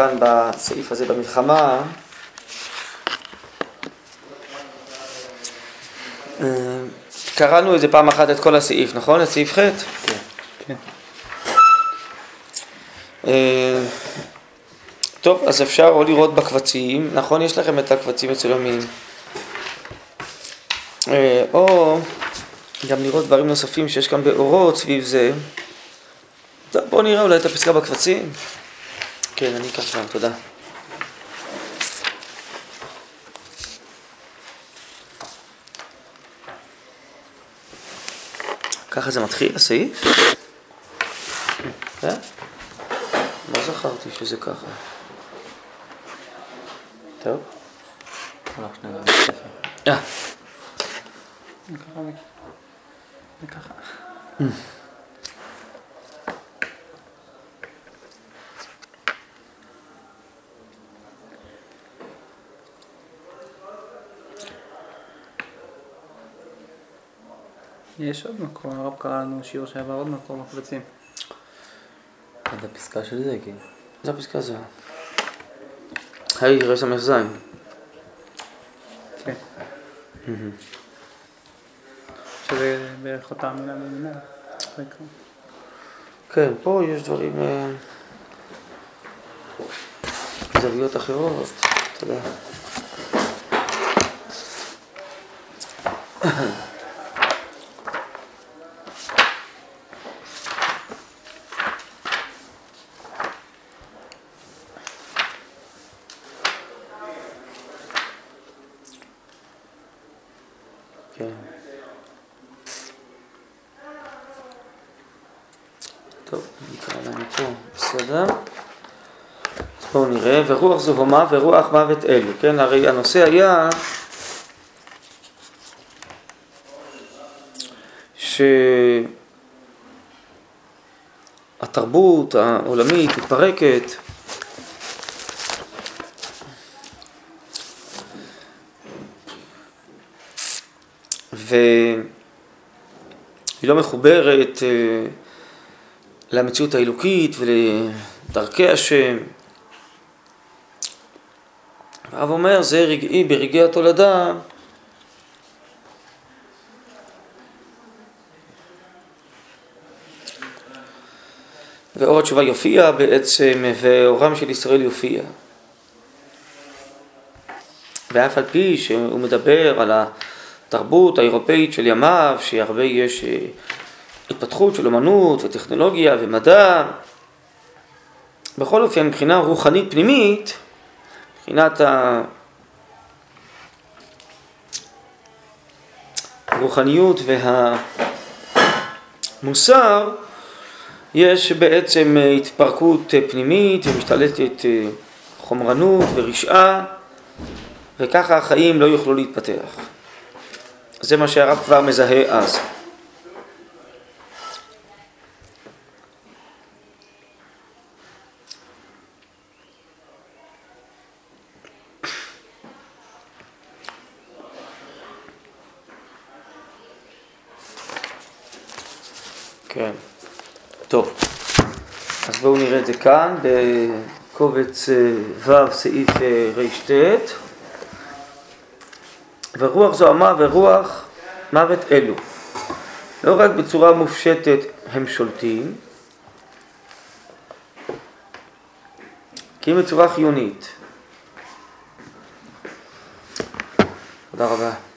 כאן בסעיף הזה במלחמה, אה, קראנו איזה פעם אחת את כל הסעיף, נכון? את סעיף ח'? כן. כן. אה, טוב, אז אפשר או לראות בקבצים, נכון? יש לכם את הקבצים מצולמים. אה, או גם לראות דברים נוספים שיש כאן באורות סביב זה. טוב, בואו נראה אולי את הפסקה בקבצים. כן, אני אקח שם, תודה. ככה זה מתחיל, הסעיף? כן? לא זכרתי שזה ככה. טוב. הלך שנייה לבית ספר. אה, וככה וככה. יש עוד מקום, הרב קרא לנו שיעור שעבר עוד מקום בקבצים. עד הפסקה של זה, כאילו. זה הפסקה זה. היי, רס"ז. כן. שזה בערך אותה מילה במילה. כן, פה יש דברים, אה, זוויות אחרות, אתה יודע. כן. טוב, נקרא להם פה, בסדר? אז נראה, ורוח זוהמה ורוח מוות אלו, כן? הרי הנושא היה שהתרבות העולמית מתפרקת והיא לא מחוברת אה, למציאות האלוקית ולדרכי השם. הרב אומר, זה רגעי ברגעי התולדה. ואור התשובה יופיע בעצם, ואורם של ישראל יופיע. ואף על פי שהוא מדבר על התרבות האירופאית של ימיו, שהרבה יש אה, התפתחות של אומנות וטכנולוגיה ומדע, בכל אופן מבחינה רוחנית פנימית, מבחינת הרוחניות והמוסר, יש בעצם התפרקות פנימית ומשתלטת חומרנות ורשעה, וככה החיים לא יוכלו להתפתח. זה מה שהרב כבר מזהה אז. כן, טוב. אז בואו נראה את זה כאן בקובץ אה, ו' סעיף אה, רט. ורוח זוהמה ורוח מוות אלו. לא רק בצורה מופשטת הם שולטים, כי אם בצורה חיונית. תודה רבה.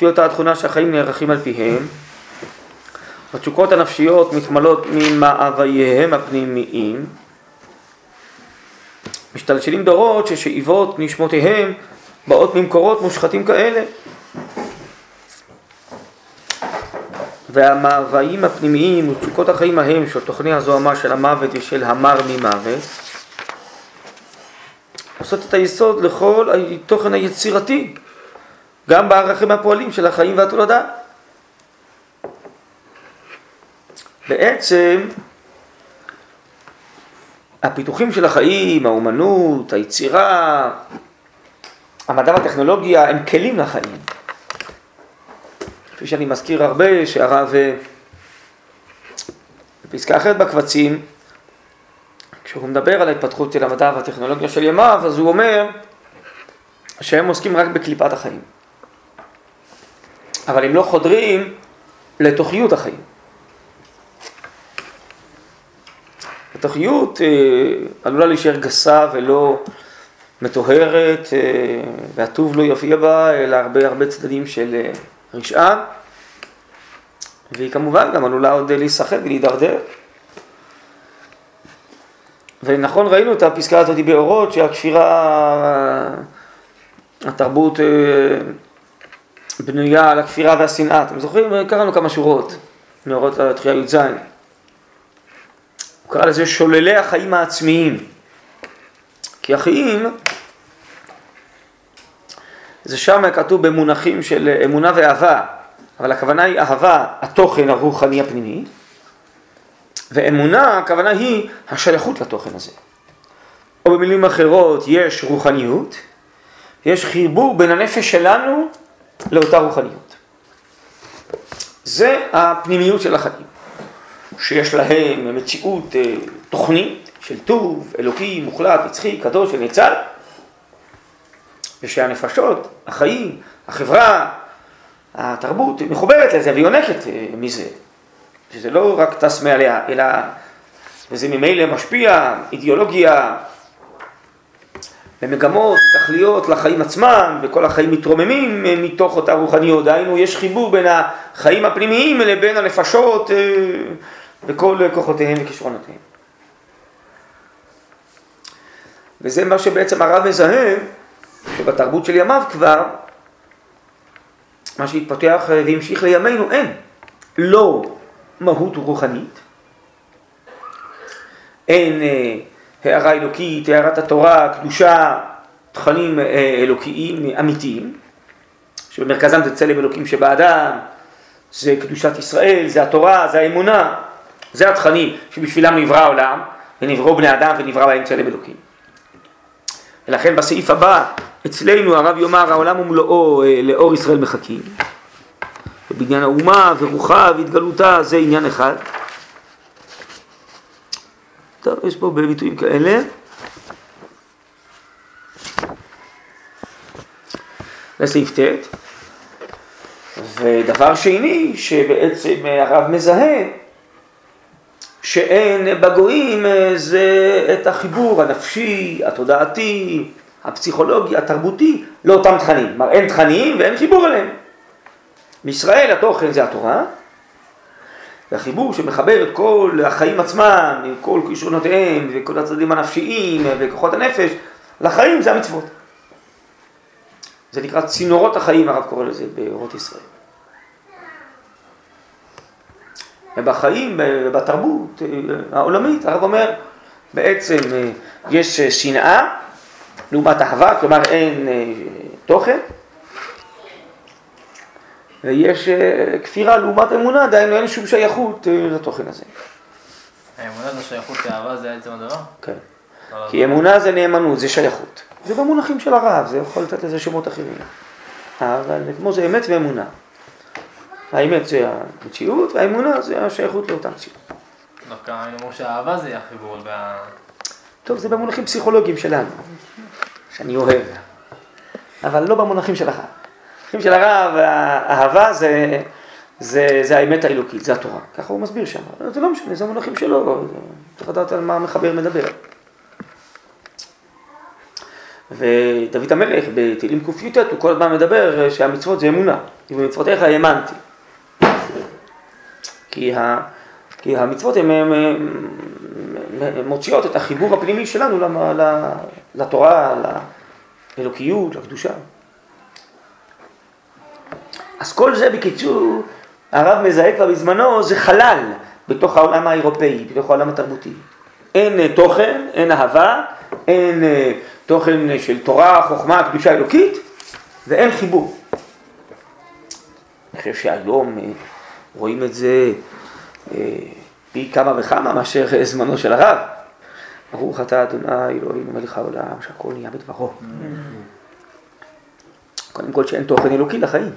לפי אותה התכונה שהחיים נערכים על פיהם, התשוקות הנפשיות מתמלאות ממאווייהם הפנימיים, משתלשלים דורות ששאיבות נשמותיהם באות ממקורות מושחתים כאלה. והמאוויים הפנימיים ותשוקות החיים ההם של תוכני הזוהמה של המוות ושל המר ממוות עושות את היסוד לכל התוכן היצירתי גם בערכים הפועלים של החיים והתולדה. בעצם הפיתוחים של החיים, האומנות, היצירה, המדע והטכנולוגיה הם כלים לחיים. כפי שאני מזכיר הרבה, שהרב אה, בפסקה אחרת בקבצים, כשהוא מדבר על ההתפתחות של המדע והטכנולוגיה של ימיו, אז הוא אומר שהם עוסקים רק בקליפת החיים. אבל הם לא חודרים לתוכיות החיים. התוכיות אה, עלולה להישאר גסה ולא מטוהרת, אה, והטוב לא יופיע בה, אלא הרבה הרבה צדדים של אה, רשעה, והיא כמובן גם עלולה עוד להיסחט ולהידרדר. ונכון, ראינו את הפסקה הזאת באורות, שהכפירה, התרבות בנויה על הכפירה והשנאה. אתם זוכרים? קראנו כמה שורות מאורות התחייה י"ז. הוא קרא לזה שוללי החיים העצמיים. כי החיים, זה שם כתוב במונחים של אמונה ואהבה, אבל הכוונה היא אהבה, התוכן הרוחני הפנימי, ואמונה, הכוונה היא השייכות לתוכן הזה. או במילים אחרות, יש רוחניות, יש חיבור בין הנפש שלנו לאותה רוחניות. זה הפנימיות של החיים. שיש להם מציאות אה, תוכנית של טוב, אלוקי, מוחלט, נצחי, קדוש ונצל, ושהנפשות, החיים, החברה, התרבות מחוברת לזה ויונקת אה, מזה, שזה לא רק טס מעליה, אלא וזה ממילא משפיע, אידיאולוגיה, ומגמות, תכליות לחיים עצמם, וכל החיים מתרוממים אה, מתוך אותה רוחניות. דהיינו, יש חיבור בין החיים הפנימיים לבין הנפשות וכל כוחותיהם וכישרונותיהם. וזה מה שבעצם הרב מזהה, שבתרבות של ימיו כבר, מה שהתפתח והמשיך לימינו, אין. לא מהות רוחנית, אין אה, הערה אלוקית, הערת התורה, קדושה, תכנים אה, אלוקיים אמיתיים, שבמרכזם זה צלם אלוקים שבאדם, זה קדושת ישראל, זה התורה, זה האמונה, זה התכנים שבשבילם נברא העולם, ונבראו בני אדם ונברא בהם צלם אלוקים. ולכן בסעיף הבא, אצלנו הרב יאמר העולם ומלואו אה, לאור ישראל מחכים. ובעניין האומה ורוחה והתגלותה זה עניין אחד. טוב, יש פה ביטויים כאלה. לסעיף ט'. ודבר שני, שבעצם הרב מזהה, שאין בגויים אה, זה את החיבור הנפשי, התודעתי, הפסיכולוגי, התרבותי, לאותם תכנים. כלומר, אין תכנים ואין חיבור אליהם. בישראל התוכן זה התורה, והחיבור שמחבר את כל החיים עצמם, עם כל כישרונותיהם וכל הצדדים הנפשיים וכוחות הנפש, לחיים זה המצוות. זה נקרא צינורות החיים, הרב קורא לזה באורות ישראל. ובחיים, בתרבות אה, העולמית, הרב אומר, בעצם אה, יש אה, שנאה לעומת אהבה, כלומר אין תוכן, ויש כפירה לעומת אמונה, דהיינו אין שום שייכות לתוכן הזה. האמונה זה שייכות לאהבה זה עצם הדבר? כן. כי אמונה זה נאמנות, זה שייכות. זה במונחים של הרב, זה יכול לתת לזה שמות אחרים. אבל כמו זה אמת ואמונה. האמת זה המציאות, והאמונה זה השייכות לאותה מציאות. דווקא היינו אומרים שהאהבה זה החיבור. טוב, זה במונחים פסיכולוגיים שלנו, שאני אוהב, אבל לא במונחים של במונחים של הרב, האהבה זה, זה, זה האמת האלוקית, זה התורה. ככה הוא מסביר שם. זה לא משנה, זה המונחים שלו, צריך לדעת על מה המחבר מדבר. ודוד המלך בתהילים קי"ט הוא כל הזמן מדבר שהמצוות זה אמונה, ובמצוותיך האמנתי. כי, ה, כי המצוות הן מוציאות את החיבור הפנימי שלנו לתורה, לאלוקיות, לקדושה. אז כל זה בקיצור, הרב מזהה כבר בזמנו, זה חלל בתוך העולם האירופאי, בתוך העולם התרבותי. אין תוכן, אין אהבה, אין תוכן של תורה, חוכמה, קדושה אלוקית, ואין חיבור. אני חושב שהיום רואים את זה אה, פי כמה וכמה מאשר זמנו של הרב. ברוך אתה אדוני אלוהינו מלך העולם שהכל נהיה בדברו. קודם כל שאין תוכן אלוקי לחיים.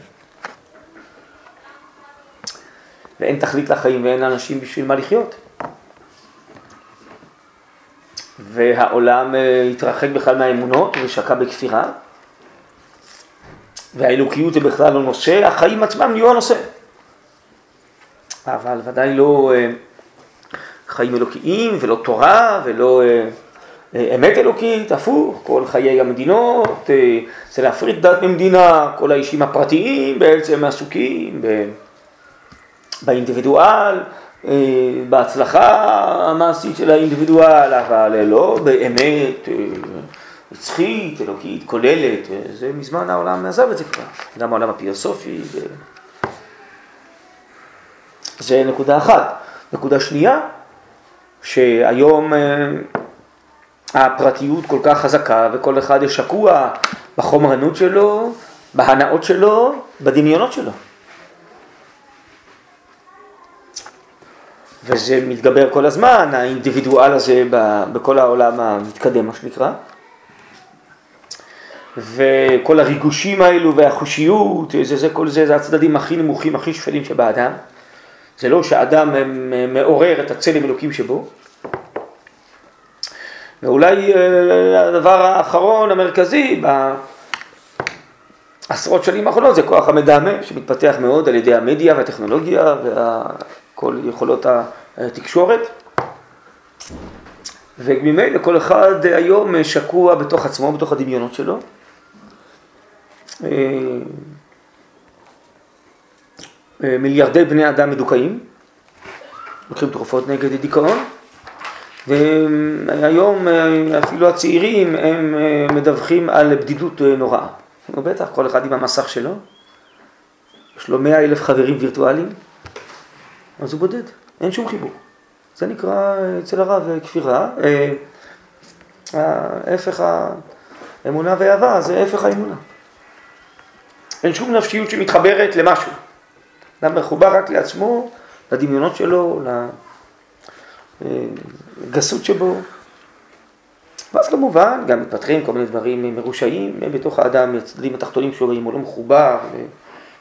ואין תכלית לחיים ואין לאנשים בשביל מה לחיות. והעולם אה, התרחק בכלל מהאמונות ושקע בכפירה, והאלוקיות זה בכלל לא נושא, החיים עצמם נהיו הנושא. אבל ודאי לא אה, חיים אלוקיים ולא תורה ולא אה, אמת אלוקית, הפוך, כל חיי המדינות, זה להפריד דת ממדינה, כל האישים הפרטיים בעצם עסוקים באינדיבידואל, בהצלחה המעשית של האינדיבידואל, אבל לא באמת נצחית, אלוקית, כוללת, זה מזמן העולם עזב את זה כבר, גם העולם הפיוסופי. ו... זה נקודה אחת. נקודה שנייה, שהיום הפרטיות כל כך חזקה וכל אחד יש שקוע בחומרנות שלו, בהנאות שלו, בדמיונות שלו. וזה מתגבר כל הזמן, האינדיבידואל הזה בכל העולם המתקדם, מה שנקרא. וכל הריגושים האלו והחושיות, זה, זה, כל זה, זה הצדדים הכי נמוכים, הכי שפלים שבאדם. זה לא שאדם מעורר את הצלם אלוקים שבו. ואולי אה, הדבר האחרון, המרכזי, בעשרות שנים האחרונות, זה כוח המדמה, שמתפתח מאוד על ידי המדיה והטכנולוגיה וכל יכולות התקשורת. וממילא כל אחד היום שקוע בתוך עצמו, בתוך הדמיונות שלו. אה, אה, מיליארדי בני אדם מדוכאים, לוקחים תרופות נגד דיכאון, והיום אה, אפילו הצעירים הם מדווחים על בדידות נוראה. בטח, כל אחד עם המסך שלו, יש לו מאה אלף חברים וירטואליים, אז הוא בודד, אין שום חיבור. זה נקרא אצל הרב כפירה. ההפך האמונה והאהבה זה הפך האמונה. אין שום נפשיות שמתחברת למשהו. אדם מחובר רק לעצמו, לדמיונות שלו, לגסות שבו. ואז כמובן גם מתפתחים כל מיני דברים מרושעים בתוך האדם, הצדדים התחתונים שלו, אם הוא לא מחובר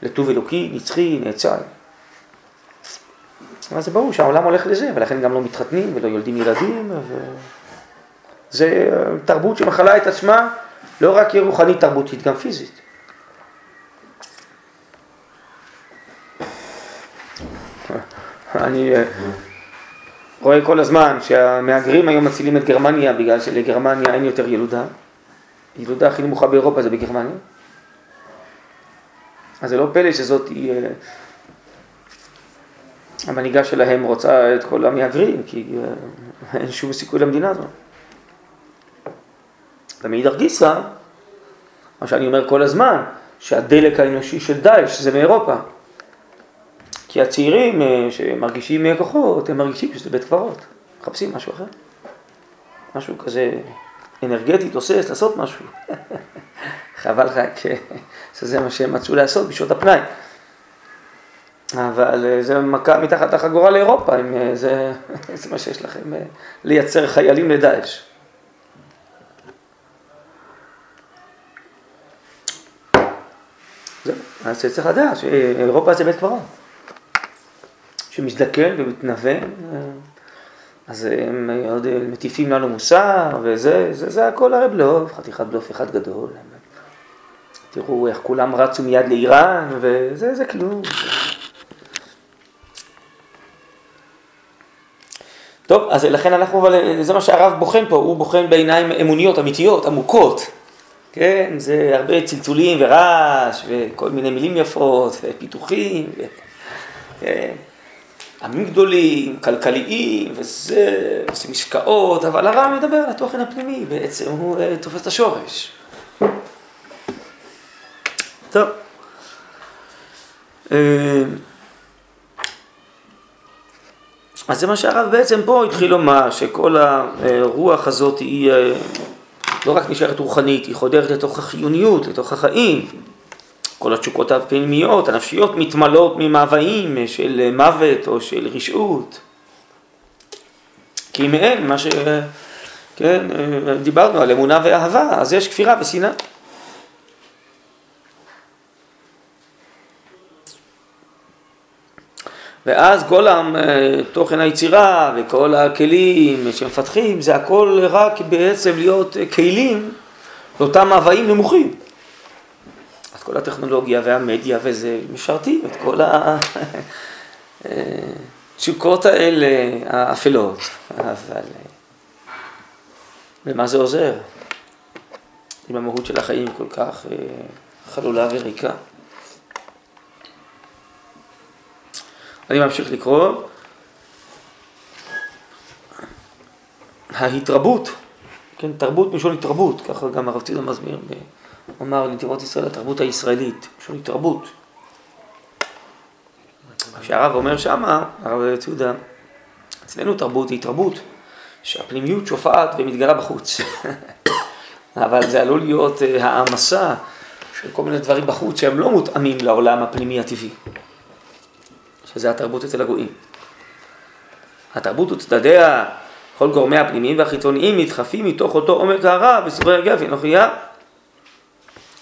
לטוב אלוקי, נצחי, נאצל. אז זה ברור שהעולם הולך לזה, ולכן גם לא מתחתנים ולא יולדים ילדים. ו... זה תרבות שמחלה את עצמה, לא רק רוחנית תרבותית, גם פיזית. אני אה, רואה כל הזמן שהמהגרים היום מצילים את גרמניה בגלל שלגרמניה אין יותר ילודה. ילודה הכי נמוכה באירופה זה בגרמניה. אז זה לא פלא שזאת היא... המנהיגה שלהם רוצה את כל המהגרים, כי אה, אין שום סיכוי למדינה הזאת. ומאידך גיסא, מה שאני אומר כל הזמן, שהדלק האנושי של דאעש זה מאירופה. כי הצעירים אה, שמרגישים כוחות, הם מרגישים שזה בית קברות, מחפשים משהו אחר. משהו כזה אנרגטי, תוסס, לעשות משהו. חבל רק שזה מה שהם מצאו לעשות בשעות הפנאי. אבל אה, זה מכה מתחת החגורה לאירופה, אם אה, זה, זה מה שיש לכם, לייצר חיילים לדאעש. זהו, אז צריך לדעת שאירופה זה בית קברות. שמזדקן ומתנוון, אז הם עוד מטיפים לנו מוסר, וזה, זה, זה הכל הרי בלוף, חתיכת בלוף אחד גדול. תראו איך כולם רצו מיד לאיראן, וזה זה כלום. טוב, אז לכן אנחנו, אבל זה מה שהרב בוחן פה, הוא בוחן בעיניים אמוניות, אמיתיות, עמוקות. כן, זה הרבה צלצולים ורעש, וכל מיני מילים יפות, ופיתוחים, ו... כן. עמים גדולים, כלכליים, וזה, עושים עסקאות, אבל הרב מדבר על התוכן הפנימי, בעצם הוא uh, תופס את השורש. טוב. אז זה מה שהרב בעצם פה התחיל לומר, שכל הרוח הזאת היא uh, לא רק נשארת רוחנית, היא חודרת לתוך החיוניות, לתוך החיים. כל התשוקות הפנימיות, הנפשיות, מתמלאות ממאוויים של מוות או של רשעות. כי אם אין מה ש... כן, דיברנו על אמונה ואהבה, אז יש כפירה ושנאה. ואז כל תוכן היצירה וכל הכלים שמפתחים, זה הכל רק בעצם להיות כלים לאותם מאוויים נמוכים. אז כל הטכנולוגיה והמדיה וזה משרתים את כל התשוקות האלה האפלות, אבל ומה זה עוזר? אם המהות של החיים כל כך חלולה וריקה. אני ממשיך לקרוא. ההתרבות, כן, תרבות מלשון התרבות, ככה גם הרב מסביר, הוא אמר לנתיבות ישראל, התרבות הישראלית, מלשון התרבות. כשהרב אומר שמה, הרב ציודה, אצלנו תרבות היא התרבות, שהפנימיות שופעת ומתגלה בחוץ. אבל זה עלול להיות אה, העמסה של כל מיני דברים בחוץ שהם לא מותאמים לעולם הפנימי הטבעי. שזה התרבות אצל הגויים. התרבות וצדדיה, כל גורמי הפנימיים והחיצוניים נדחפים מתוך אותו עומק הרע בסברי הגפן, נוכייה.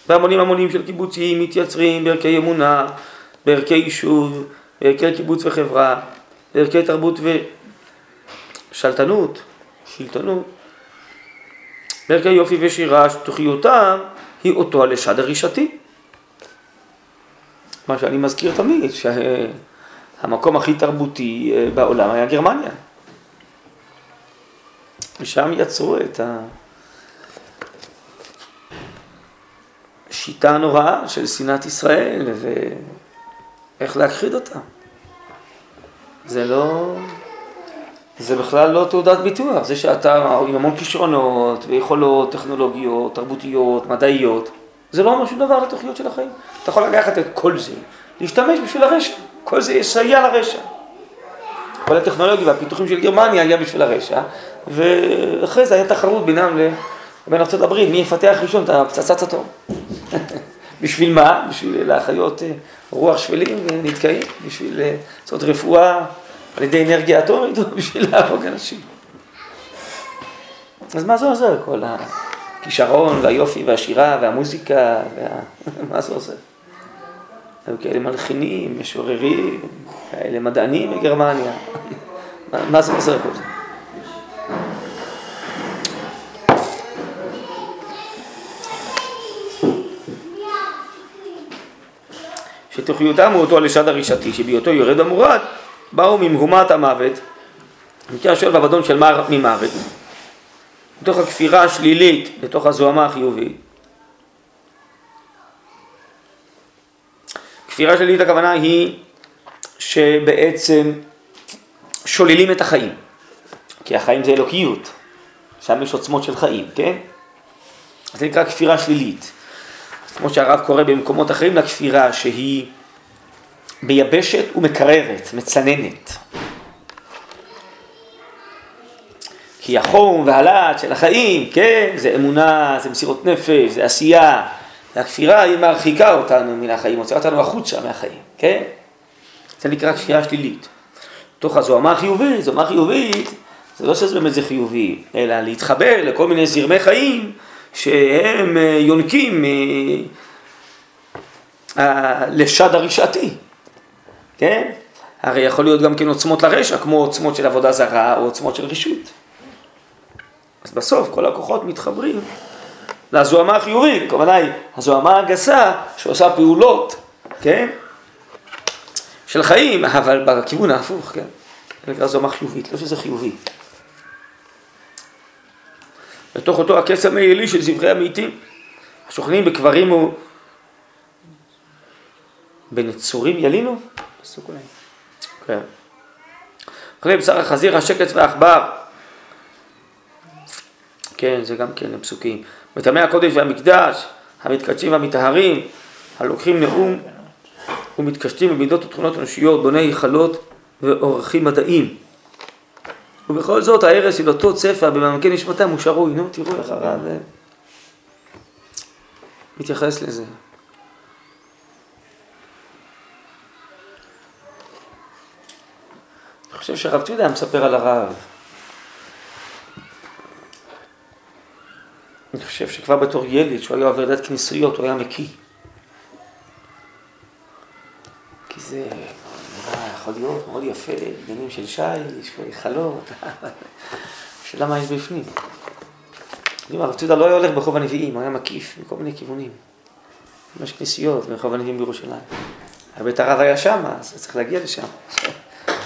והמונים המונים של קיבוצים מתייצרים בערכי אמונה, בערכי יישוב, בערכי קיבוץ וחברה, בערכי תרבות ושלטנות, שלטונות, בערכי יופי ושירה, שתוכיותם היא אותו הלשד הרישתי. מה שאני מזכיר תמיד, שה... המקום הכי תרבותי אה, בעולם היה גרמניה. ושם יצרו את השיטה הנוראה של שנאת ישראל ואיך להכחיד אותה. זה לא... זה בכלל לא תעודת ביטוח, זה שאתה עם המון כישרונות ויכולות טכנולוגיות, תרבותיות, מדעיות, זה לא אומר שום דבר לתוכניות של החיים. אתה יכול לקחת את כל זה, להשתמש בשביל הרשת. כל זה יסייע לרשע. כל הטכנולוגיה והפיתוחים של גרמניה היה בשביל הרשע, ואחרי זה היה תחרות בינם לבין ארה"ב, מי יפתח ראשון את הפצצת אטום. בשביל מה? בשביל להחיות אה, רוח שפלים ונתקעים, בשביל אה, לעשות רפואה על ידי אנרגיה אטומית או בשביל להרוג אנשים. אז מה זה עוזר כל הכישרון והיופי והשירה והמוזיקה, וה... מה זה עוזר? היו כאלה מלחינים, משוררים, כאלה מדענים בגרמניה. מה זה עוזר כל זה? שתוכיותם הוא אותו הלשד הרישתי, שבהיותו יורד המורד, באו ממהומת המוות, במקרה השואל ואבדון של מר ממוות, מתוך הכפירה השלילית לתוך הזוהמה החיובית. כפירה שלילית הכוונה היא שבעצם שוללים את החיים, כי החיים זה אלוקיות, שם יש עוצמות של חיים, כן? זה נקרא כפירה שלילית. כמו שהרב קורא במקומות אחרים לכפירה שהיא ביבשת ומקררת, מצננת. כי החום והלהט של החיים, כן, זה אמונה, זה מסירות נפש, זה עשייה, והכפירה היא מרחיקה אותנו מן החיים, מוציאה אותנו החוצה מהחיים, כן? זה נקרא כפירה שלילית. תוך הזוהמה החיובית, זוהמה חיובית, זה לא שזה באמת זה חיובי, אלא להתחבר לכל מיני זרמי חיים שהם אה, יונקים אה, לשד הרשעתי, כן? הרי יכול להיות גם כן עוצמות לרשע, כמו עוצמות של עבודה זרה או עוצמות של רישות. אז בסוף כל הכוחות מתחברים לזוהמה החיובית, הכוונה היא הזוהמה הגסה שעושה פעולות, כן? של חיים, אבל בכיוון ההפוך, כן? זה נקרא זוהמה חיובית, לא שזה חיובי. בתוך אותו הקסם העילי של זברי המתים, השוכנים בקברים הוא... בנצורים ילינו? פסוק אולי. כן. אוכלי בשר החזיר, השקץ והעכבר. כן, זה גם כן פסוקים. מטמאי הקודש והמקדש, המתקדשים והמטהרים, הלוקחים נאום ומתקשטים במידות ותכונות אנושיות, בוני היכלות ואורחים מדעים. ובכל זאת ההרס של אותו צפע במעמקי נשמתם הוא שרוי, נו תראו איך הרב מתייחס לזה. אני חושב שהרב ציודה מספר על הרב, אני חושב שכבר בתור ילד, שהוא היה עובר דת כנסיות, הוא היה מקיא. כי זה נראה, יכול להיות מאוד יפה, בניינים של שיש, והיכלות, השאלה מה יש בפנים. הרב צודה לא היה הולך ברחוב הנביאים, הוא היה מקיף מכל מיני כיוונים. יש כנסיות ברחוב הנביאים בירושלים. בית הרב היה שם, אז צריך להגיע לשם.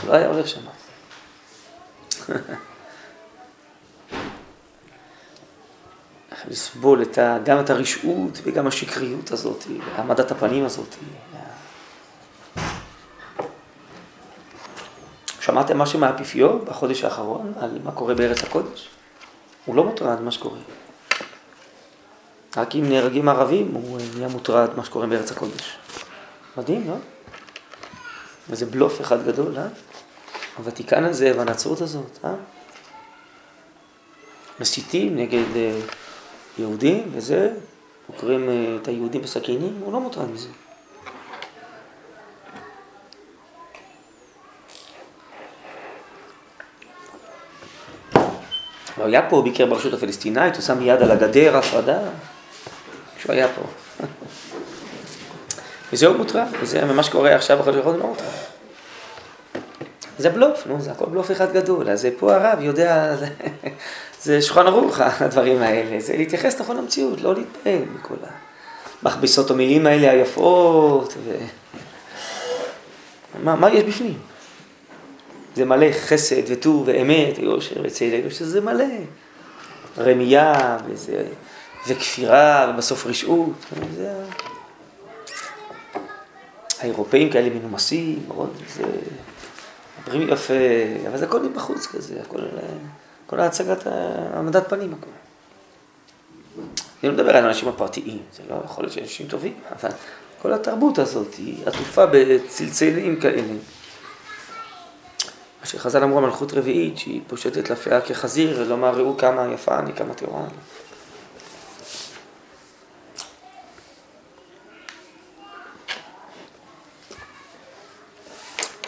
לא היה הולך שם. לסבול את ה, גם את הרשעות וגם השקריות הזאת, העמדת הפנים הזאת. שמעתם משהו מהאפיפיור בחודש האחרון על מה קורה בארץ הקודש? הוא לא מוטרד ממה שקורה. רק אם נהרגים ערבים הוא נהיה מוטרד ממה שקורה בארץ הקודש. מדהים, לא? וזה בלוף אחד גדול, אה? הוותיקן הזה והנצרות הזאת, אה? מסיתים נגד יהודים וזה, עוקרים אה, את היהודים בסכינים, הוא לא מוטרד מזה. הוא היה פה, ביקר ברשות הפלסטינאית, הוא שם יד על הגדר, הפרדה, כשהוא היה פה. וזה הוא מוטרד, וזה מה שקורה עכשיו בחודש האחרון לא מוטרד. זה בלוף, נו, זה הכל בלוף אחד גדול, אז פה הרב יודע, זה, זה שולחן ערוך הדברים האלה, זה להתייחס נכון למציאות, לא להתפעל מכל המכבסות המילים האלה היפות, ו... מה, מה יש בפנים? זה מלא חסד וטוב ואמת ויושר וצדק, שזה מלא. רמייה וזה, וכפירה ובסוף רשעות, זה... האירופאים כאלה מנומסים, מאוד, זה... מדברים יפה, אבל זה הכל מבחוץ כזה, הכל, כל ההצגת העמדת פנים הכל. אני לא מדבר על האנשים הפרטיים, זה לא יכול להיות שאנשים טובים, אבל כל התרבות הזאת היא עטופה בצלצלים כאלה. מה שחז"ל אמרו מלכות רביעית, שהיא פושטת לפיה כחזיר, ולומר ראו כמה יפה אני, כמה טהורה אני.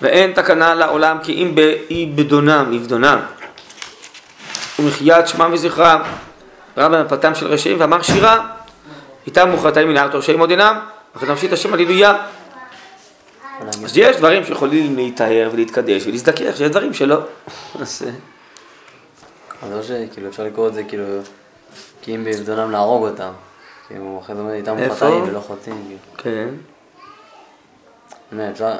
ואין תקנה לעולם כי אם באיבדונם, איבדונם, ומחיית שמם וזכרם, רב במפתם של רשעים, ואמר שירה, איתם מוחרתאים מן הארץ ראשי מודינם, וכן תמשיך השם על ידויה. אז יש דברים שיכולים להיטהר ולהתקדש ולהזדכך, שיש דברים שלא. אז... לא שכאילו אפשר לקרוא את זה כאילו, כי אם באבדונם להרוג אותם. כאילו, אחרי זה אומר איתם חטאים ולא חוטאים. כן. אפשר...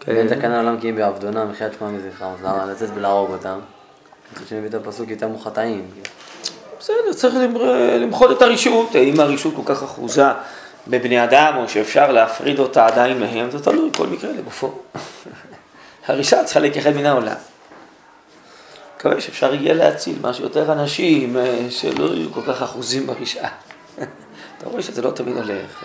כן. תקנה עולם כי אם בעבדונם מחיית שמם וזכרם, אז למה לצאת ולהרוג אותם? אני חושב את הפסוק איתם חטאים. בסדר, צריך למחות את הרשעות. אם הרשעות כל כך אחוזה בבני אדם, או שאפשר להפריד אותה עדיין מהם, זה תלוי כל מקרה לגופו. הרשעה צריכה להיכחד מן העולם. מקווה שאפשר יהיה להציל משהו יותר אנשים אה, שלא יהיו כל כך אחוזים ברשעה. אתה רואה שזה לא תמיד הולך.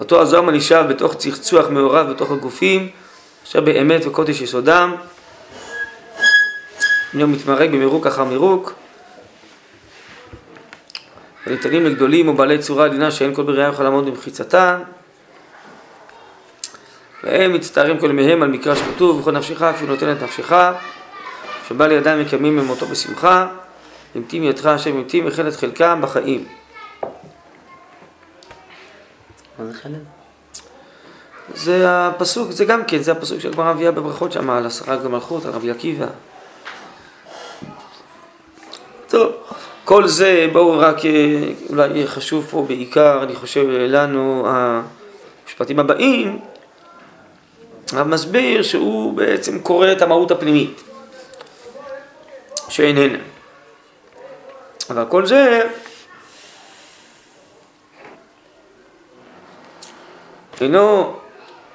אותו הזוהר נשאר בתוך צחצוח מעורב בתוך הגופים, אשר באמת וקודש יסודם. יום מתמרק במירוק אחר מירוק. וניתנים לגדולים ובעלי צורה עדינה שאין כל בריאה יכול לעמוד במחיצתם. והם מצטערים כל ימיהם על מקרא שכתוב, וכל נפשך אפילו נותן את נפשך, שבא לידיים מקיימים ממותו בשמחה, המתים ידך השם המתים וכן את חלקם בחיים. מה זה חלק? זה הפסוק, זה גם כן, זה הפסוק שהגמרא מביאה בברכות שם על עשרה גמלכות, על רבי עקיבא. טוב, כל זה, בואו רק, אה, אולי חשוב פה בעיקר, אני חושב, לנו, המשפטים הבאים, הרב מסביר שהוא בעצם קורא את המהות הפנימית, שאיננה. אבל כל זה אינו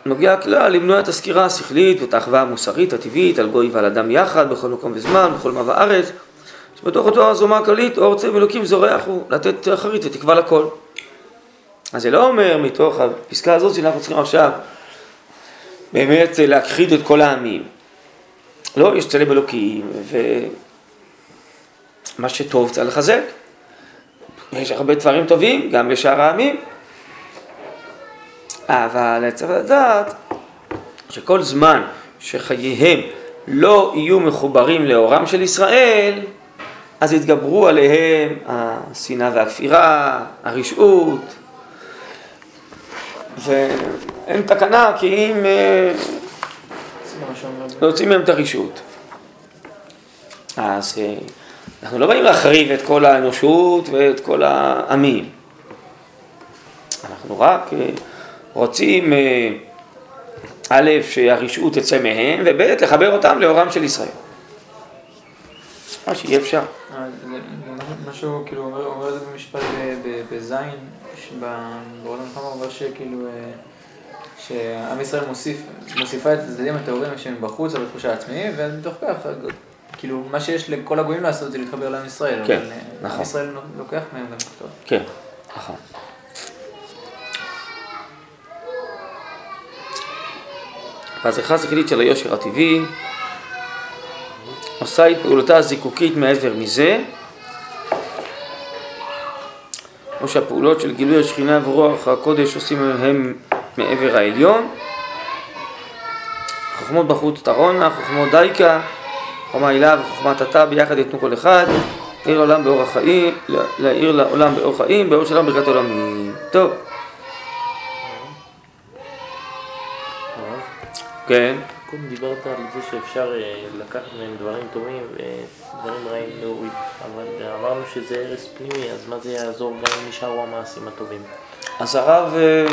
נוגע כלל למנוע את הסקירה השכלית ואת האחווה המוסרית הטבעית על גוי ועל אדם יחד בכל מקום וזמן, בכל מה בארץ שבתוך אותו הזומה הכללית אור צבע אלוקים זורח הוא לתת אחרית ותקווה לכל. אז זה לא אומר מתוך הפסקה הזאת שאנחנו צריכים עכשיו באמת להכחיד את כל העמים. לא, יש צלם אלוקים ומה שטוב צריך לחזק. יש הרבה דברים טובים גם בשאר העמים. אבל צריך לדעת שכל זמן שחייהם לא יהיו מחוברים לאורם של ישראל, אז יתגברו עליהם השנאה והכפירה, הרשעות, ואין תקנה כי אם אה, להוציא מהם את הרשעות. אז אה, אנחנו לא באים להחריב את כל האנושות ואת כל העמים. אנחנו רק אה, רוצים, א', שהרשעות תצא מהם, וב', לחבר אותם לאורם של ישראל. מה שיהיה אפשר. אה, משהו, כאילו, אומר, אומר את זה במשפט בזין, בעולם המלחמה הוא אומר שכאילו, אה, שעם ישראל מוסיף, מוסיפה את הצדדים הטהורים שהם בחוץ, על התחושה העצמי, ומתוך כך, כאילו, מה שיש לכל הגויים לעשות זה להתחבר לעם ישראל. כן, אה, נכון. עם ישראל לוקח מהם גם טוב. כן, נכון. והזכרה השכלית של היושר הטבעי עושה את פעולתה הזיקוקית מעבר מזה, או שהפעולות של גילוי השכינה ורוח הקודש עושים הם מעבר העליון. חוכמות בחוץ תרונה, חוכמות דייקה, חוכמה הילה וחוכמת התא ביחד יתנו כל אחד, להאיר לעולם באור החיים, להאיר לעולם באור חיים, באור שלום ברכת עולמים. טוב. כן. קודם דיברת על זה שאפשר אה, לקחת מהם דברים טובים ודברים רעים להוריד, אבל אמרנו שזה הרס פנימי, אז מה זה יעזור גם אם נשארו המעשים הטובים? אז הרב, אה,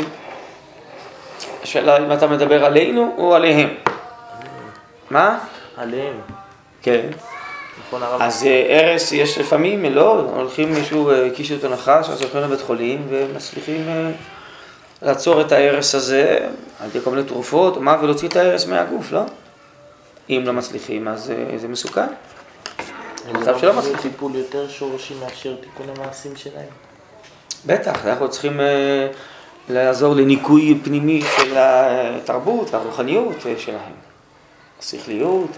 השאלה אם אתה מדבר עלינו או עליהם. מה? עליהם, כן. נכון הרב? אז אה, הרס יש לפעמים, לא, הולכים מישהו, אה, הקישו אותו נחש, אז הולכים לבית חולים ומצליחים אה, לעצור את ההרס הזה על ידי כל מיני תרופות או מה, ולהוציא את ההרס מהגוף, לא? אם לא מצליחים, אז אה, זה מסוכן. מצב שלא זה מצליחים. טיפול יותר שורשי מאשר תיקון המעשים שלהם. בטח, אנחנו צריכים אה, לעזור לניקוי פנימי של התרבות והרוחניות אה, שלהם. השכליות,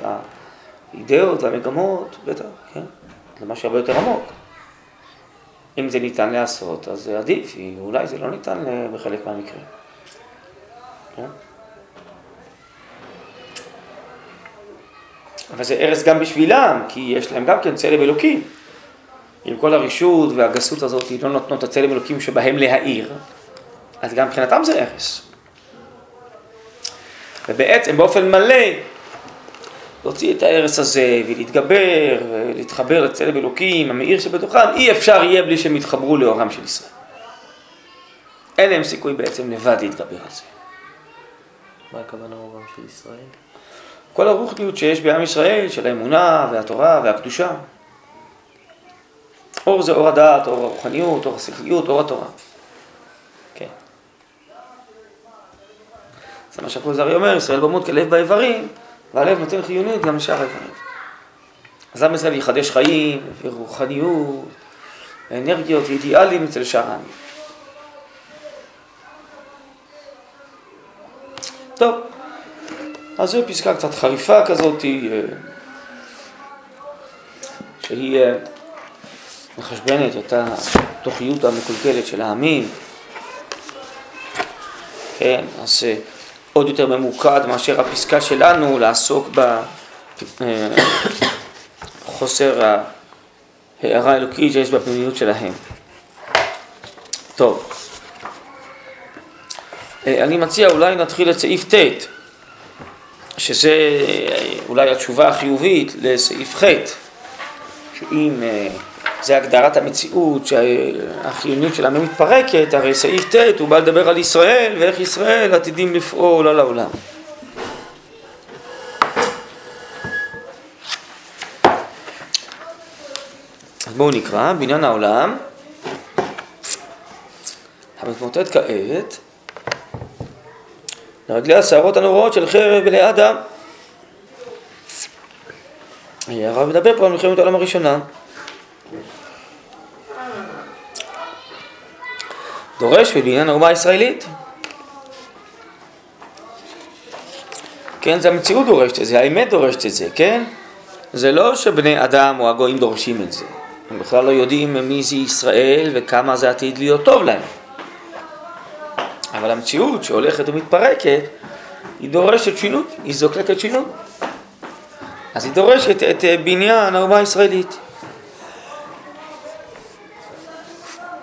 האידאות והמגמות, בטח, כן. זה משהו הרבה יותר עמוק. אם זה ניתן לעשות, אז זה עדיף, אולי זה לא ניתן אה, בחלק מהמקרים. כן? אבל זה הרס גם בשבילם, כי יש להם גם כן צלם אלוקים. אם כל הרשות והגסות הזאת לא נותנות את הצלם אלוקים שבהם להאיר, אז גם מבחינתם זה הרס. ובעצם באופן מלא להוציא את ההרס הזה ולהתגבר ולהתחבר לצלם אלוקים, המאיר שבתוכם, אי אפשר יהיה בלי שהם יתחברו לאורם של ישראל. אין להם סיכוי בעצם לבד להתגבר על זה. מה הכוונה אורם של ישראל? כל הרוחניות שיש בעם ישראל, של האמונה והתורה והקדושה. אור זה אור הדעת, אור הרוחניות, אור השכליות, אור התורה. כן. זה מה שהכוזרי אומר, ישראל במות כלב באיברים, והלב נותן חיוניות גם לשאר האיברים. אז עם ישראל יחדש חיים, ורוחניות, ואנרגיות ואידיאלים אצל שאר העמים. טוב, אז זו פסקה קצת חריפה כזאת, אה, שהיא אה, מחשבנת את התוכיות המקולקלת של העמים. כן, אז אה, עוד יותר ממוקד מאשר הפסקה שלנו לעסוק בחוסר ההערה האלוקית שיש בפנימיות שלהם. טוב, אני מציע אולי נתחיל את סעיף ט', שזה אולי התשובה החיובית לסעיף ח', שאם אה, זה הגדרת המציאות שהחיוניות של העמים מתפרקת, הרי סעיף ט' הוא בא לדבר על ישראל ואיך ישראל עתידים לפעול על העולם. אז בואו נקרא, בעניין העולם, המתמוטט כעת לרגלי השערות הנוראות של חרב בני אדם. הרב מדבר פה על מלחמת העולם הראשונה. דורש בעניין האומה הישראלית. כן, זה המציאות דורשת את זה, האמת דורשת את זה, כן? זה לא שבני אדם או הגויים דורשים את זה. הם בכלל לא יודעים מי זה ישראל וכמה זה עתיד להיות טוב להם. אבל המציאות שהולכת ומתפרקת, היא דורשת שינוי, היא זוקקת שינוי. אז היא דורשת את בניין האומה הישראלית.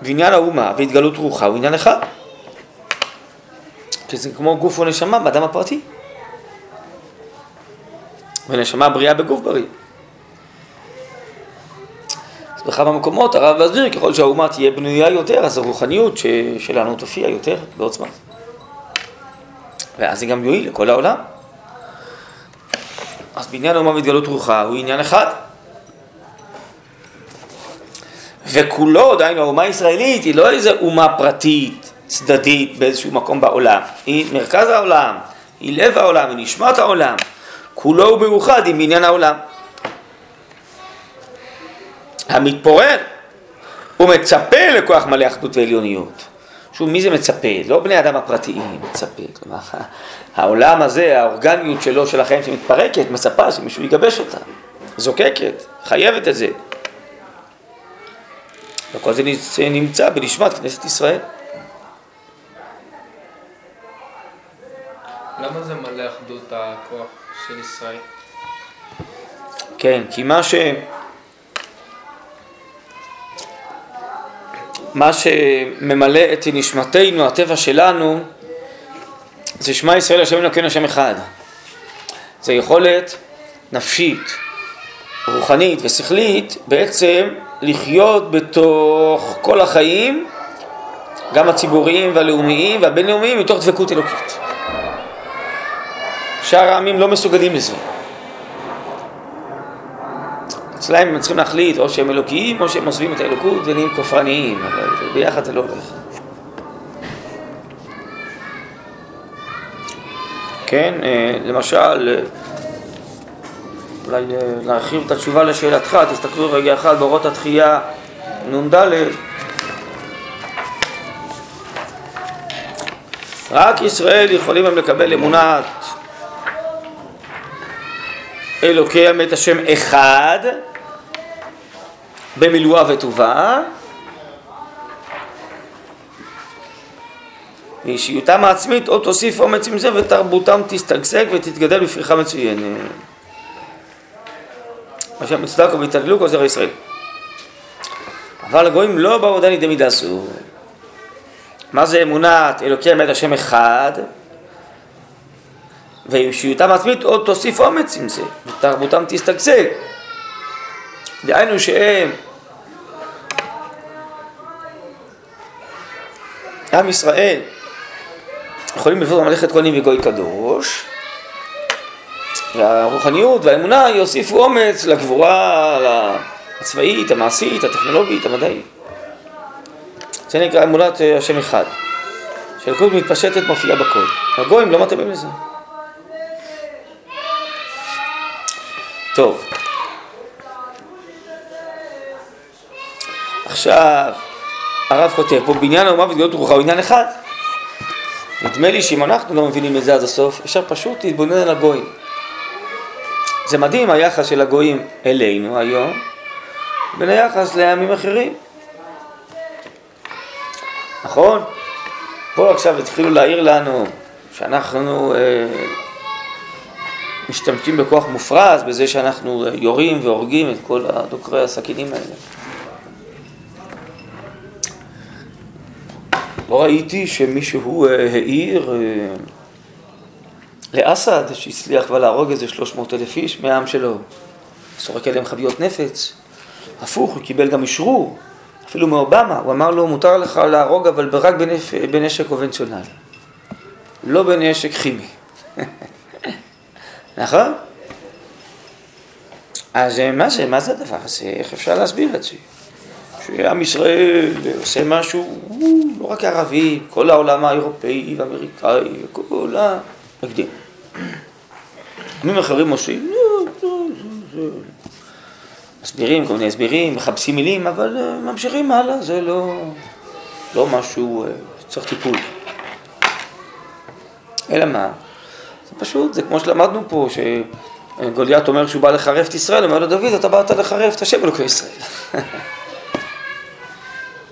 בניין האומה והתגלות רוחה הוא עניין אחד. כי זה כמו גוף ונשמה באדם הפרטי. ונשמה בריאה בגוף בריא. אז בכמה מקומות הרב מסביר, ככל שהאומה תהיה בנויה יותר, אז הרוחניות ש- שלנו תופיע יותר בעוצמה. ואז זה גם יועיל לכל העולם. אז בניין האומה והתגלות רוחה הוא עניין אחד. וכולו, דהיינו האומה הישראלית, היא לא איזה אומה פרטית, צדדית, באיזשהו מקום בעולם. היא מרכז העולם, היא לב העולם, היא נשמת העולם. כולו הוא מאוחד עם בניין העולם. המתפורר, הוא מצפה לכוח מלא אחדות ועליוניות. שוב, מי זה מצפה? לא בני אדם הפרטיים מצפה. כלומר, העולם הזה, האורגניות שלו, של החיים שמתפרקת, מצפה שמישהו יגבש אותה. זוקקת, חייבת את זה. וכל זה נמצא בנשמת כנסת ישראל. למה זה מלא אחדות הכוח של ישראל? כן, כי מה ש... מה שממלא את נשמתנו, הטבע שלנו, זה שמע ישראל השם אלוקינו השם אחד. זה יכולת נפשית, רוחנית ושכלית, בעצם לחיות בתוך כל החיים, גם הציבוריים והלאומיים והבינלאומיים, מתוך דבקות אלוקית. שאר העמים לא מסוגלים לזה. אצלהם הם צריכים להחליט או שהם אלוקיים או שהם עוזבים את האלוקות ונהיים כופרניים, אבל ביחד זה לא הולך. כן, אה, למשל, אולי אה, להרחיב את התשובה לשאלתך, תסתכלו רגע אחד באורות התחייה נ"ד רק ישראל יכולים הם לקבל אמונת אלוקי המת השם אחד במילואה וטובה ואישיותם העצמית עוד תוסיף אומץ עם זה ותרבותם תשתגשג ותתגדל בפריחה מצוינת. מה שהמצדק ובהתגלו כל זרע ישראל. אבל הגויים לא באו עדיין לידי מידה זו. מה זה אמונת אלוקי המת השם אחד? ואישיותם העצמית עוד תוסיף אומץ עם זה, ותרבותם תשתגשג. דהיינו שהם עם ישראל יכולים לבוא ממלכת כהנים וגוי קדוש, והרוחניות והאמונה יוסיפו אומץ לגבורה הצבאית, המעשית, הטכנולוגית, המדעית. זה נקרא אמונת השם אחד. שהלכות מתפשטת מופיעה בכל. הגויים לא מתאימים לזה. טוב. עכשיו, הרב כותב פה, בניין האומה וגדולות רוחה הוא עניין אחד. נדמה לי שאם אנחנו לא מבינים את זה עד הסוף, אפשר פשוט להתבונן על הגויים. זה מדהים היחס של הגויים אלינו היום, בין היחס לעמים אחרים. נכון? פה עכשיו התחילו להעיר לנו שאנחנו אה, משתמשים בכוח מופרז בזה שאנחנו יורים והורגים את כל דוקרי הסכינים האלה. לא ראיתי שמישהו העיר לאסד שהצליח כבר להרוג איזה 300 אלף איש מהעם שלו. סורק עליהם חביות נפץ. הפוך, הוא קיבל גם אשרור, אפילו מאובמה. הוא אמר לו, מותר לך להרוג אבל רק בנפ... בנשק קונבנציונלי. לא בנשק כימי. נכון? אז מה זה, מה זה הדבר הזה? איך אפשר להסביר את זה? שעם ישראל עושה משהו, לא רק ערבים, כל העולם האירופאי והאמריקאי, כל הנגדים. עמים אחרים עושים, מסבירים כל מיני הסברים, מחפשים מילים, אבל ממשיכים הלאה, זה לא, לא משהו, צריך טיפול. אלא מה? זה פשוט, זה כמו שלמדנו פה, שגוליית אומר שהוא בא לחרף את ישראל, אומר לו דוד, אתה באת לחרף את השם אלוקי ישראל.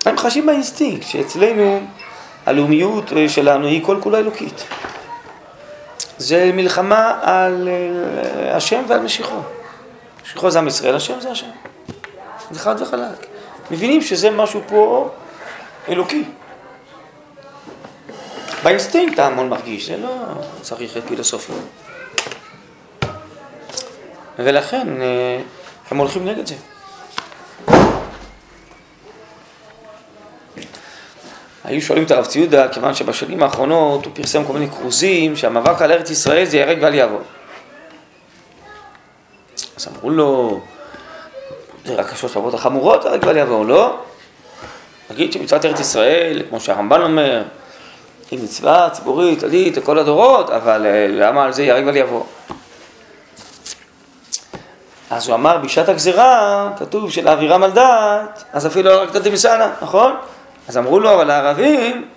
הם חשים באינסטינקט, שאצלנו הלאומיות שלנו היא כל כולה אלוקית. זה מלחמה על השם ועל משיחו. שליחו זה עם ישראל, השם זה השם. זה חד וחלק. מבינים שזה משהו פה אלוקי. באינסטינקט ההמון מרגיש, זה לא צריך את פילוסופיה. ולכן אה, הם הולכים נגד זה. היו שואלים את הרב ציודה, כיוון שבשנים האחרונות הוא פרסם כל מיני כרוזים שהמאבק על ארץ ישראל זה ייהרג ואל יעבור. אז אמרו לו, זה רק השלוש רבות החמורות, ייהרג ואל יעבור, לא? נגיד שמצוות ארץ ישראל, כמו שהרמב"ן אומר, היא מצווה ציבורית, עלית לכל הדורות, אבל אה, למה על זה ייהרג ואל יעבור? אז הוא אמר, בשעת הגזירה, כתוב שלהעבירם על דעת, אז אפילו רק דתי מסענה, נכון? אז אמרו לו, אבל הערבים,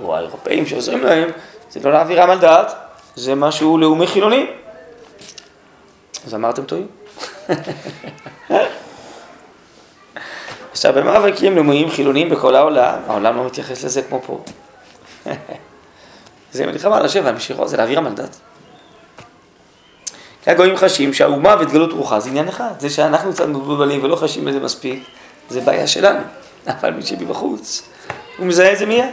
או האירופאים שעוזרים להם, זה לא להעבירם על דעת, זה משהו לאומי חילוני. אז אמרתם טועים. עכשיו, במאבקים לאומיים חילוניים בכל העולם, העולם לא מתייחס לזה כמו פה. זה מלחמה על השם והמשיכו, זה להעבירם על דעת. כי הגויים חשים שהאומה והתגלות רוחה זה עניין אחד. זה שאנחנו קצת מבולבלים ולא חשים בזה מספיק, זה בעיה שלנו. אבל מי שבחוץ, הוא מזהה את זה מיד.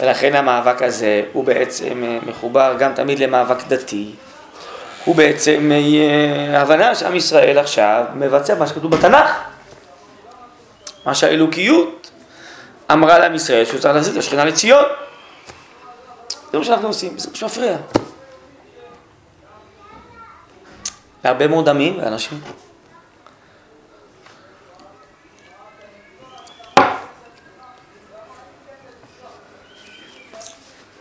ולכן המאבק הזה הוא בעצם אה, מחובר גם תמיד למאבק דתי. הוא בעצם אה, הבנה שעם ישראל עכשיו מבצע מה שכתוב בתנ"ך. מה שהאלוקיות אמרה לעם ישראל שהוא צריך להחזיר את השכינה לציון. זה מה שאנחנו עושים, זה פשוט מפריע. להרבה מאוד עמים ואנשים.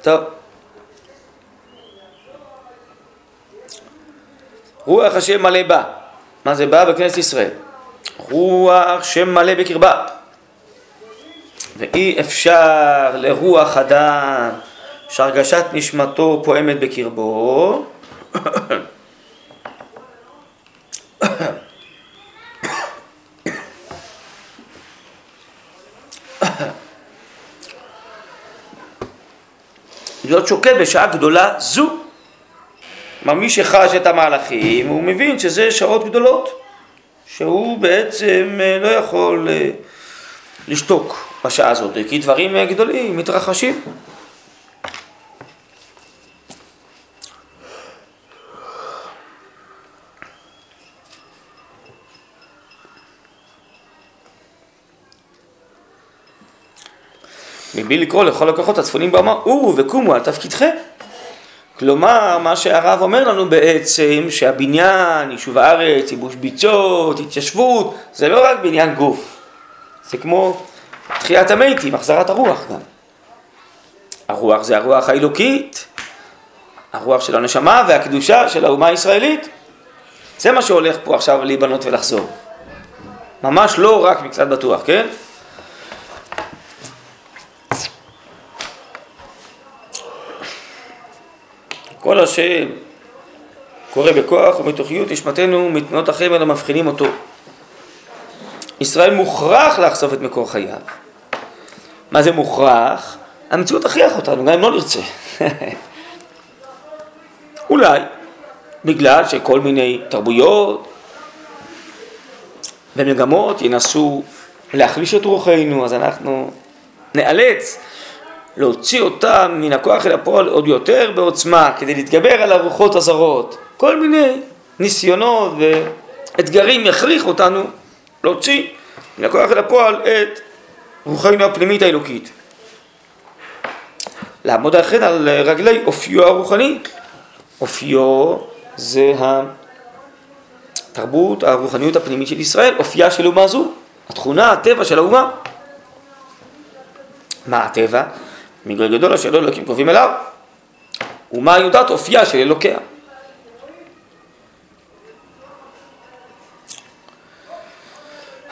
טוב. רוח השם מלא בה. מה זה בא? בכנסת ישראל. רוח שם מלא בקרבה. ואי אפשר לרוח אדם שהרגשת נשמתו פועמת בקרבו להיות שוקל בשעה גדולה זו. כלומר, מי שחש את המהלכים, הוא מבין שזה שעות גדולות, שהוא בעצם אה, לא יכול אה, לשתוק בשעה הזאת, כי דברים אה, גדולים מתרחשים. מבלי לקרוא לכל הכוחות הצפונים באומה, עורו וקומו על תפקידכם. כלומר, מה שהרב אומר לנו בעצם, שהבניין, יישוב הארץ, ייבוש ביצות, התיישבות, זה לא רק בניין גוף. זה כמו תחיית המתים, החזרת הרוח גם. הרוח זה הרוח האלוקית, הרוח של הנשמה והקדושה של האומה הישראלית. זה מה שהולך פה עכשיו להיבנות ולחזור. ממש לא רק מקצת בטוח, כן? כל השם קורא בכוח ומתוכיות נשמתנו מתנועות החבל המבחינים אותו. ישראל מוכרח לחשוף את מקור חייו. מה זה מוכרח? המציאות תכריח אותנו, גם אם לא נרצה. אולי בגלל שכל מיני תרבויות ומגמות ינסו להחליש את רוחנו, אז אנחנו נאלץ להוציא אותם מן הכוח אל הפועל עוד יותר בעוצמה כדי להתגבר על הרוחות הזרות. כל מיני ניסיונות ואתגרים יכריחו אותנו להוציא מן הכוח אל הפועל את רוחנו הפנימית האלוקית. לעמוד אכן על רגלי אופיו הרוחני. אופיו זה התרבות, הרוחניות הפנימית של ישראל, אופייה של אומה זו, התכונה, הטבע של האומה. מה הטבע? מגוי גדול אשר לא אלוקים קרובים אליו. ומה יודעת אופייה של אלוקיה.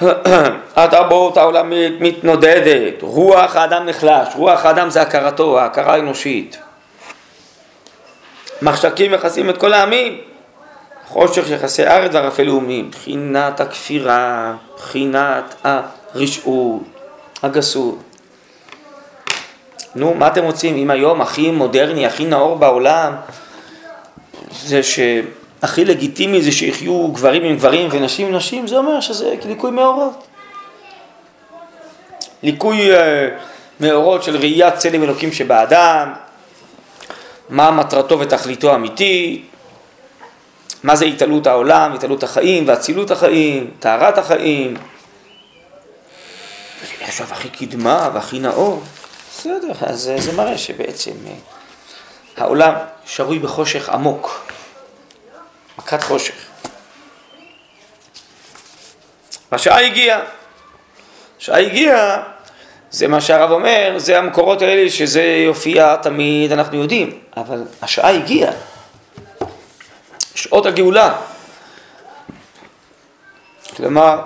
התרבות העולמית מתנודדת, רוח האדם נחלש, רוח האדם זה הכרתו, ההכרה האנושית. מחשקים מכסים את כל העמים, חושך יחסי ארץ וערפי לאומים, בחינת הכפירה, בחינת הרשעות, הגסות. נו, מה אתם רוצים? אם היום הכי מודרני, הכי נאור בעולם, זה הכי לגיטימי זה שיחיו גברים עם גברים ונשים עם נשים, זה אומר שזה ליקוי מאורות. ליקוי אה, מאורות של ראיית צלם אלוקים שבאדם, מה מטרתו ותכליתו האמיתית, מה זה התעלות העולם, התעלות החיים ואצילות החיים, טהרת החיים. זה נחשב הכי קדמה והכי נאור. בסדר, אז זה מראה שבעצם אה, העולם שרוי בחושך עמוק, מכת חושך. והשעה הגיעה. השעה הגיעה, זה מה שהרב אומר, זה המקורות האלה שזה יופיע תמיד, אנחנו יודעים, אבל השעה הגיעה. שעות הגאולה. כלומר,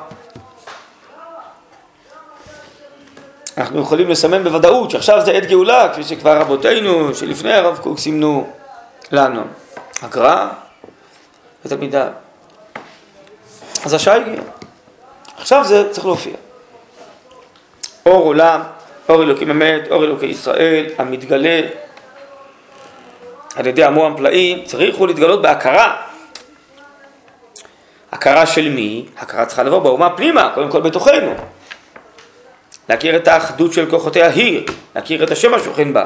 אנחנו יכולים לסמן בוודאות שעכשיו זה עת גאולה, כפי שכבר רבותינו שלפני הרב קוק סימנו לנו. הגר"א ותלמידיו. אז השעה הגיעה. עכשיו זה צריך להופיע. אור עולם, אור אלוקים אמת, אור אלוקי ישראל, המתגלה על ידי עמו הפלאים, צריך הוא להתגלות בהכרה. הכרה של מי? הכרה צריכה לבוא באומה פנימה, קודם כל בתוכנו. להכיר את האחדות של כוחותיה היא, להכיר את השם השוכן בה.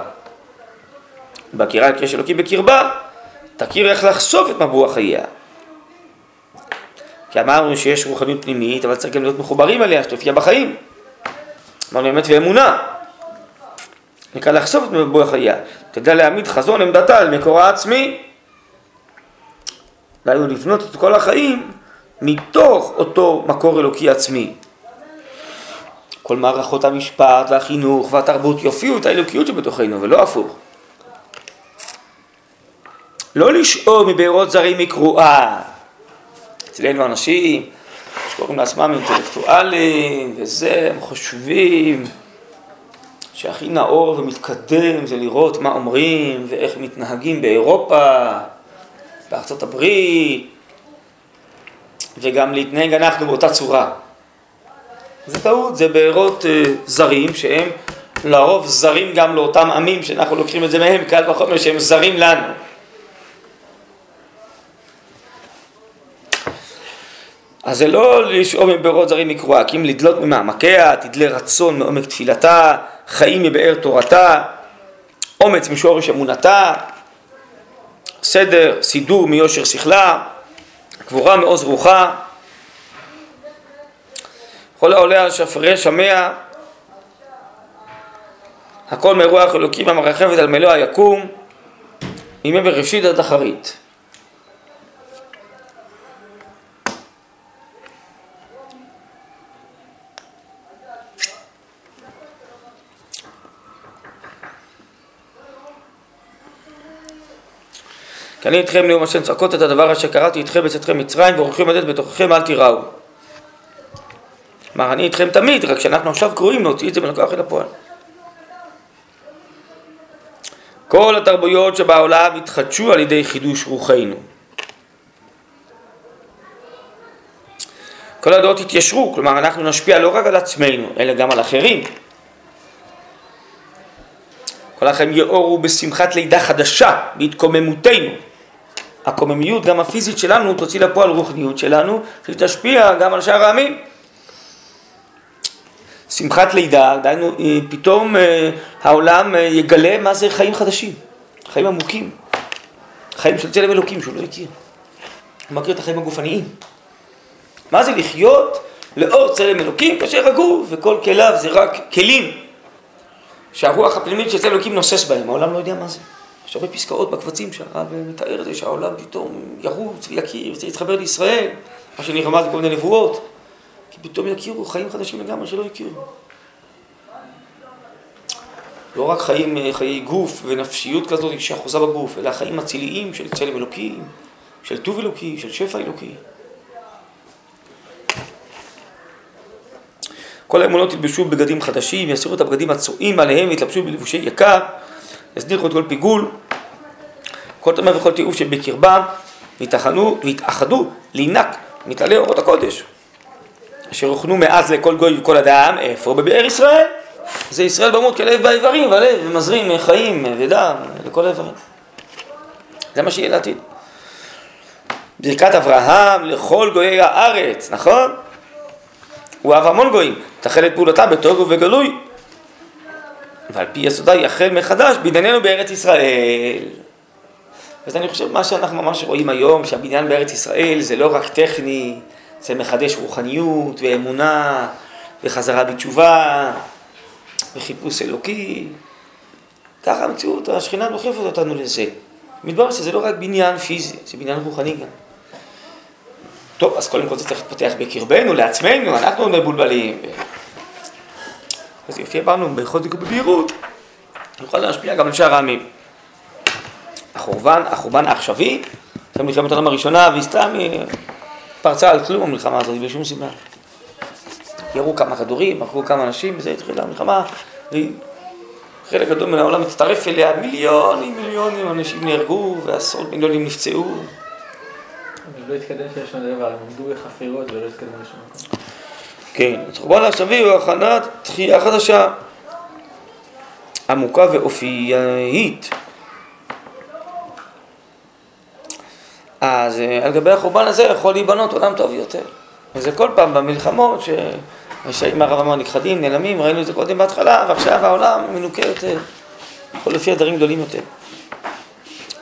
בהכירה על קשר אלוקי בקרבה, תכיר איך לחשוף את מבוע חייה. כי אמרנו שיש רוחניות פנימית, אבל צריך גם להיות מחוברים אליה, שתופיע בחיים. אמרנו אמת ואמונה. נקרא לחשוף את מבוע חייה. תדע להעמיד חזון עמדתה על מקורה העצמי. דהיינו לבנות את כל החיים מתוך אותו מקור אלוקי עצמי. כל מערכות המשפט והחינוך והתרבות יופיעו את האלוקיות שבתוכנו ולא הפוך. לא לשאול מבארות זרים מקרואה. אצלנו אנשים שקוראים לעצמם אינטלקטואלים וזה, הם חושבים שהכי נאור ומתקדם זה לראות מה אומרים ואיך מתנהגים באירופה, בארצות הברית, וגם להתנהג אנחנו באותה צורה. זה טעות, זה בארות uh, זרים שהם לרוב זרים גם לאותם עמים שאנחנו לוקחים את זה מהם, קל וחומר שהם זרים לנו. אז זה לא לשאוב מבארות זרים מקרואה, כי אם לדלות ממעמקיה, תדלה רצון מעומק תפילתה, חיים מבאר תורתה, אומץ משורש אמונתה, סדר, סידור מיושר שכלה, גבורה מעוז רוחה, כל העולה על שפרי שמע, הכל מרוח אלוקים המרחבת על מלוא היקום, מימי בראשית עד אחרית. כי אני איתכם נאום השם צעקות את הדבר אשר קראתי איתכם בצאתכם מצרים ואורחים עדת בתוככם אל תיראו. כלומר אני איתכם תמיד, רק שאנחנו עכשיו קרואים להוציא את זה ולקוח אל הפועל. כל התרבויות שבעולם התחדשו על ידי חידוש רוחנו. כל הדעות התיישרו, כלומר אנחנו נשפיע לא רק על עצמנו, אלא גם על אחרים. כל החיים יאורו בשמחת לידה חדשה, בהתקוממותנו. הקוממיות, גם הפיזית שלנו, תוציא לפועל רוחניות שלנו, שתשפיע גם על שאר העמים. שמחת לידה, דהיינו, אה, פתאום אה, העולם אה, יגלה מה זה חיים חדשים, חיים עמוקים, חיים של צלם אלוקים שהוא לא הכיר. הוא מכיר את החיים הגופניים. מה זה לחיות לאור צלם אלוקים כאשר הגוף וכל כליו זה רק כלים שהרוח הפנימית של צלם אלוקים נוסס בהם, העולם לא יודע מה זה. יש הרבה פסקאות בקבצים שהרב מתאר את זה שהעולם פתאום ירוץ ויכיר ויתחבר לישראל, מה שנרמז בכל מיני נבואות, כי פתאום יכירו חיים חדשים לגמרי שלא הכירו. לא רק חיים, חיי גוף ונפשיות כזאת שאחוזה בגוף, אלא חיים אציליים של צלם אלוקים, של טוב אלוקי, של שפע אלוקי. כל האמונות ילבשו בגדים חדשים, יסירו את הבגדים הצועים עליהם ויתלבשו בלבושי יקר, יסדיחו את כל פיגול, כל טמא וכל תיעוב שבקרבם, ויתאחדו, ויתאחדו לינק מתעלי אורות הקודש, אשר הוכנו מאז לכל גוי וכל אדם, איפה? בבאר ישראל. זה ישראל במות כלב באיברים, והלב ומזרים חיים ודם לכל האיברים. זה מה שיהיה לעתיד. ברכת אברהם לכל גויי הארץ, נכון? הוא אהב המון גויים, תחל את פעולתה בטוב ובגלוי. ועל פי יסודה יחל מחדש בענייננו בארץ ישראל. אז אני חושב מה שאנחנו ממש רואים היום, שהבניין בארץ ישראל זה לא רק טכני, זה מחדש רוחניות ואמונה וחזרה בתשובה וחיפוש אלוקי. ככה המציאות, השכינה דוחפת אותנו לזה. מתברר שזה לא רק בניין פיזי, זה בניין רוחני גם. טוב, אז קודם כל זה צריך להתפתח בקרבנו, לעצמנו, אנחנו מבולבלים. אז יופיע בנו בחוזק ובבהירות, נוכל להשפיע גם על שאר העמים. החורבן, החורבן העכשווי, זה מלחמת העולם הראשונה, והיא סתם אה, פרצה על כלום המלחמה הזאת, בלי שום סיבה. ירו כמה כדורים, הרגו כמה אנשים, וזה התחילה המלחמה, וחלק גדול מן העולם הצטרף אליה, מיליונים, מיליונים אנשים נהרגו, ועשרות מיליונים נפצעו. אבל לא התקדם שיש שם דבר, הם עמדו בחפירות ולא התקדמו לשום מקום. כן, אז חורבן העכשווי הוא הכנת תחייה חדשה, עמוקה ואופיינית. אז אה, על גבי החורבן הזה יכול להיבנות עולם טוב יותר. וזה כל פעם במלחמות שהרשעים הרב אמר נכחדים, נעלמים, ראינו את זה קודם בהתחלה, ועכשיו העולם מנוקה יותר, יכול לפי הדברים גדולים יותר.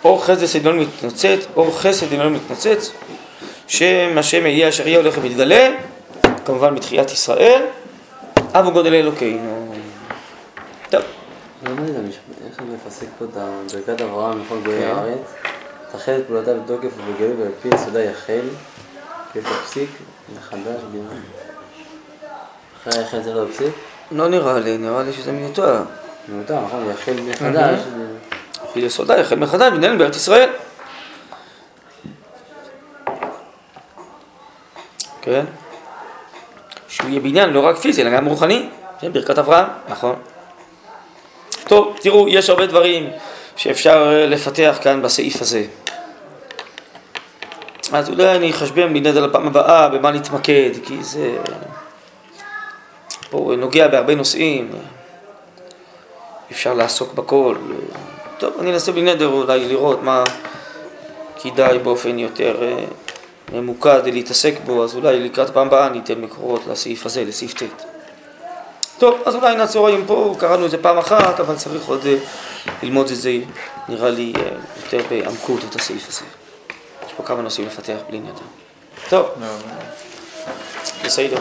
אור חסד עליון מתנוצץ, אור חסד עליון מתנוצץ, שם השם יהיה אשר יהיה הולך ומתגלה, כמובן בתחיית ישראל, אב וגודל אלוקינו. טוב, לא איך אני מפסק פה את ברכת אברהם לכל גויי כן. הארץ? תחל את פעולתה בתוקף ובגלוי ועל פי יסודה יחל, כפסיק מחדש בניין. אחרי היחל צריך להיות פסיק? לא נראה לי, נראה לי שזה מיותר. מיותר, נכון? יחל מחדש. פי יסודה יחל מחדש בניין בארץ ישראל. כן? שהוא יהיה בניין לא רק פיזי, אלא גם רוחני. זה ברכת אברהם, נכון. טוב, תראו, יש הרבה דברים שאפשר אה, לפתח כאן בסעיף הזה. אז אולי אני אחשבן בנד על הפעם הבאה במה נתמקד, כי זה פה נוגע בהרבה נושאים, אפשר לעסוק בכל. טוב, אני אנסה בלי אולי לראות מה כדאי באופן יותר אה, ממוקד להתעסק בו, אז אולי לקראת פעם הבאה ניתן מקורות לסעיף הזה, לסעיף ט'. טוב, אז אולי נעצור היום פה, קראנו את זה פעם אחת, אבל צריך עוד אה, ללמוד את זה, נראה לי, אה, יותר בעמקות את הסעיף הזה. יש פה כמה נושאים לפתח בלי נדר. טוב, בסדר.